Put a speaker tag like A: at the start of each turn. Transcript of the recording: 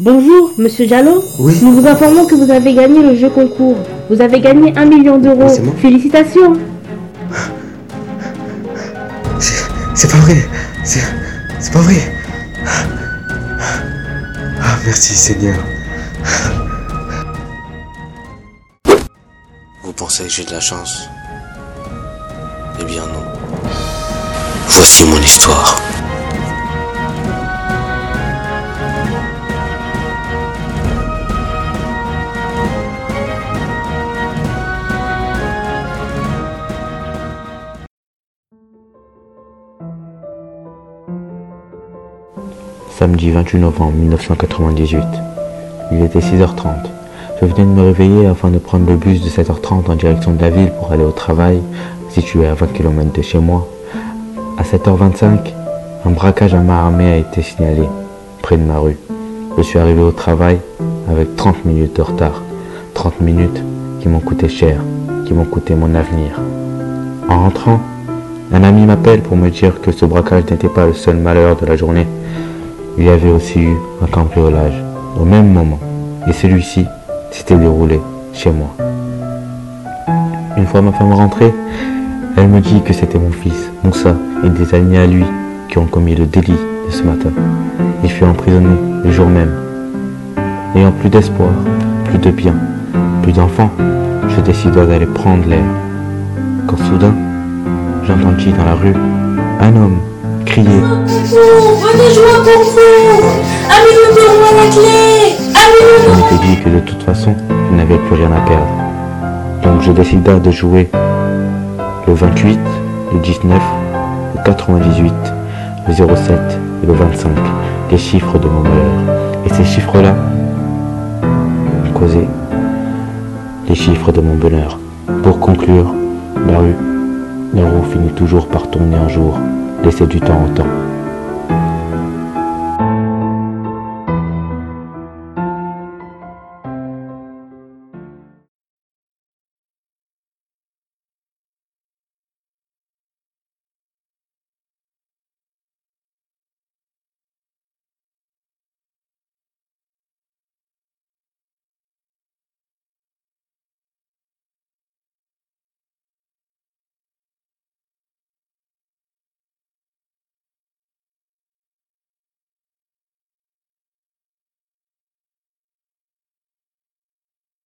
A: Bonjour, monsieur Diallo.
B: Oui.
A: Nous vous informons que vous avez gagné le jeu concours. Vous avez gagné un million d'euros.
B: Oui, c'est moi.
A: Félicitations.
B: C'est c'est pas vrai. C'est c'est pas vrai. Ah, merci Seigneur.
C: Vous pensez que j'ai de la chance? Eh bien non. Voici mon histoire.
D: Samedi 28 novembre 1998. Il était 6h30. Je venais de me réveiller afin de prendre le bus de 7h30 en direction de la ville pour aller au travail, situé à 20 km de chez moi. À 7h25, un braquage à main armée a été signalé, près de ma rue. Je suis arrivé au travail avec 30 minutes de retard. 30 minutes qui m'ont coûté cher, qui m'ont coûté mon avenir. En rentrant, un ami m'appelle pour me dire que ce braquage n'était pas le seul malheur de la journée. Il y avait aussi eu un cambriolage au même moment. Et celui-ci s'était déroulé chez moi. Une fois ma femme rentrée, elle me dit que c'était mon fils, Moussa, et des amis à lui qui ont commis le délit de ce matin. Il fut emprisonné le jour même. N'ayant plus d'espoir, plus de bien, plus d'enfants, je décida d'aller prendre l'air. Quand soudain, j'entendis dans la rue un homme crier dit que de toute façon, je n'avais plus rien à perdre. Donc je décida de jouer le 28, le 19, le 98, le 07 et le 25, les chiffres de mon malheur. Et ces chiffres-là ont causé les chiffres de mon bonheur. Pour conclure, la rue, la roue finit toujours par tourner un jour. Laissez du temps au temps.